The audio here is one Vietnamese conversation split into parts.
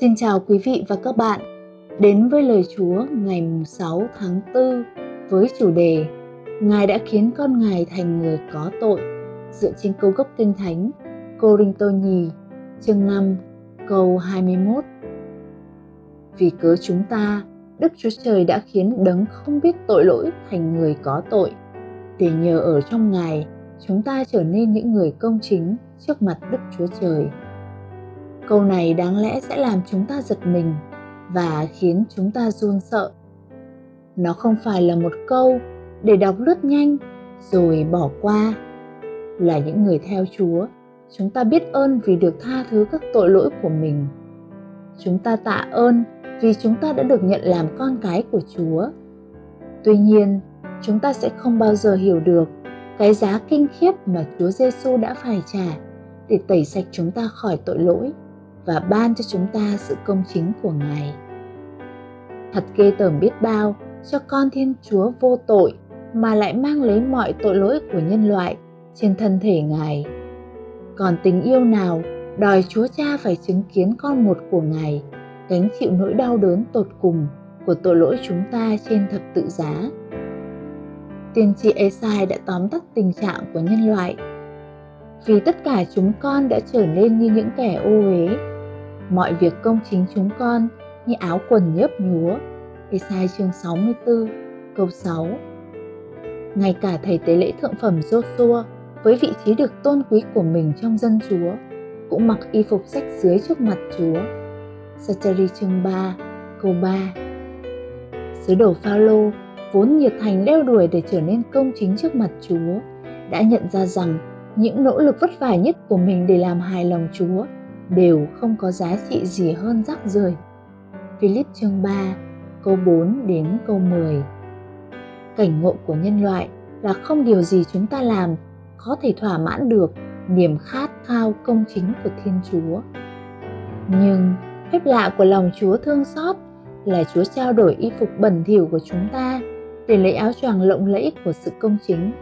Xin chào quý vị và các bạn. Đến với lời Chúa ngày 6 tháng 4 với chủ đề Ngài đã khiến con Ngài thành người có tội. Dựa trên câu gốc kinh thánh Cô-rinh-tô nhì chương 5 câu 21 Vì cớ chúng ta, Đức Chúa Trời đã khiến đấng không biết tội lỗi thành người có tội. Để nhờ ở trong Ngài chúng ta trở nên những người công chính trước mặt Đức Chúa Trời câu này đáng lẽ sẽ làm chúng ta giật mình và khiến chúng ta run sợ. Nó không phải là một câu để đọc lướt nhanh rồi bỏ qua. Là những người theo chúa, chúng ta biết ơn vì được tha thứ các tội lỗi của mình. Chúng ta tạ ơn vì chúng ta đã được nhận làm con cái của chúa. Tuy nhiên, chúng ta sẽ không bao giờ hiểu được cái giá kinh khiếp mà chúa giêsu đã phải trả để tẩy sạch chúng ta khỏi tội lỗi và ban cho chúng ta sự công chính của Ngài. Thật ghê tởm biết bao cho con Thiên Chúa vô tội mà lại mang lấy mọi tội lỗi của nhân loại trên thân thể Ngài. Còn tình yêu nào đòi Chúa Cha phải chứng kiến con một của Ngài, gánh chịu nỗi đau đớn tột cùng của tội lỗi chúng ta trên thập tự giá. Tiên tri Esai đã tóm tắt tình trạng của nhân loại vì tất cả chúng con đã trở nên như những kẻ ô uế mọi việc công chính chúng con như áo quần nhớp nhúa. Esai chương 64 câu 6 Ngay cả thầy tế lễ thượng phẩm Joshua với vị trí được tôn quý của mình trong dân Chúa cũng mặc y phục sách dưới trước mặt Chúa. Sacheri chương 3 câu 3 Sứ đồ Phaolô vốn nhiệt thành đeo đuổi để trở nên công chính trước mặt Chúa, đã nhận ra rằng những nỗ lực vất vả nhất của mình để làm hài lòng Chúa đều không có giá trị gì hơn rác rưởi. Philip chương 3, câu 4 đến câu 10 Cảnh ngộ của nhân loại là không điều gì chúng ta làm có thể thỏa mãn được niềm khát khao công chính của Thiên Chúa. Nhưng phép lạ của lòng Chúa thương xót là Chúa trao đổi y phục bẩn thỉu của chúng ta để lấy áo choàng lộng lẫy của sự công chính.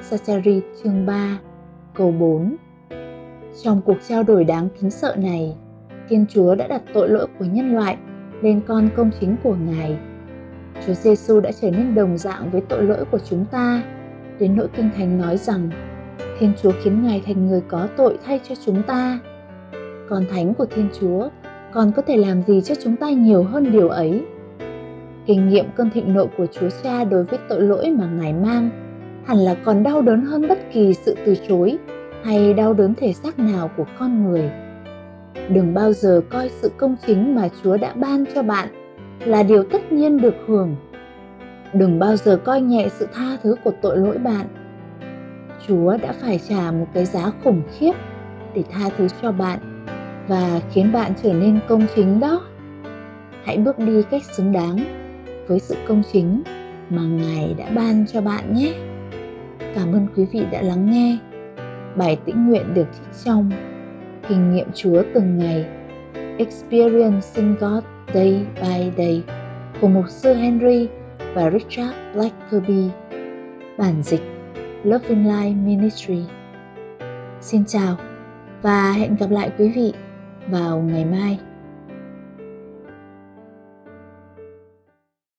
Sachari chương 3, câu 4 trong cuộc trao đổi đáng kính sợ này, Thiên Chúa đã đặt tội lỗi của nhân loại lên con công chính của Ngài. Chúa Giêsu đã trở nên đồng dạng với tội lỗi của chúng ta, đến nỗi kinh thánh nói rằng Thiên Chúa khiến Ngài thành người có tội thay cho chúng ta. Con thánh của Thiên Chúa còn có thể làm gì cho chúng ta nhiều hơn điều ấy? Kinh nghiệm cơn thịnh nộ của Chúa Cha đối với tội lỗi mà Ngài mang hẳn là còn đau đớn hơn bất kỳ sự từ chối hay đau đớn thể xác nào của con người. Đừng bao giờ coi sự công chính mà chúa đã ban cho bạn là điều tất nhiên được hưởng. Đừng bao giờ coi nhẹ sự tha thứ của tội lỗi bạn. Chúa đã phải trả một cái giá khủng khiếp để tha thứ cho bạn và khiến bạn trở nên công chính đó. Hãy bước đi cách xứng đáng với sự công chính mà ngài đã ban cho bạn nhé. Cảm ơn quý vị đã lắng nghe. Bài tĩnh nguyện được trích trong Kinh nghiệm Chúa từng ngày, Experiencing God Day by Day của mục sư Henry và Richard Blackerby Bản dịch Loving Life Ministry Xin chào và hẹn gặp lại quý vị vào ngày mai.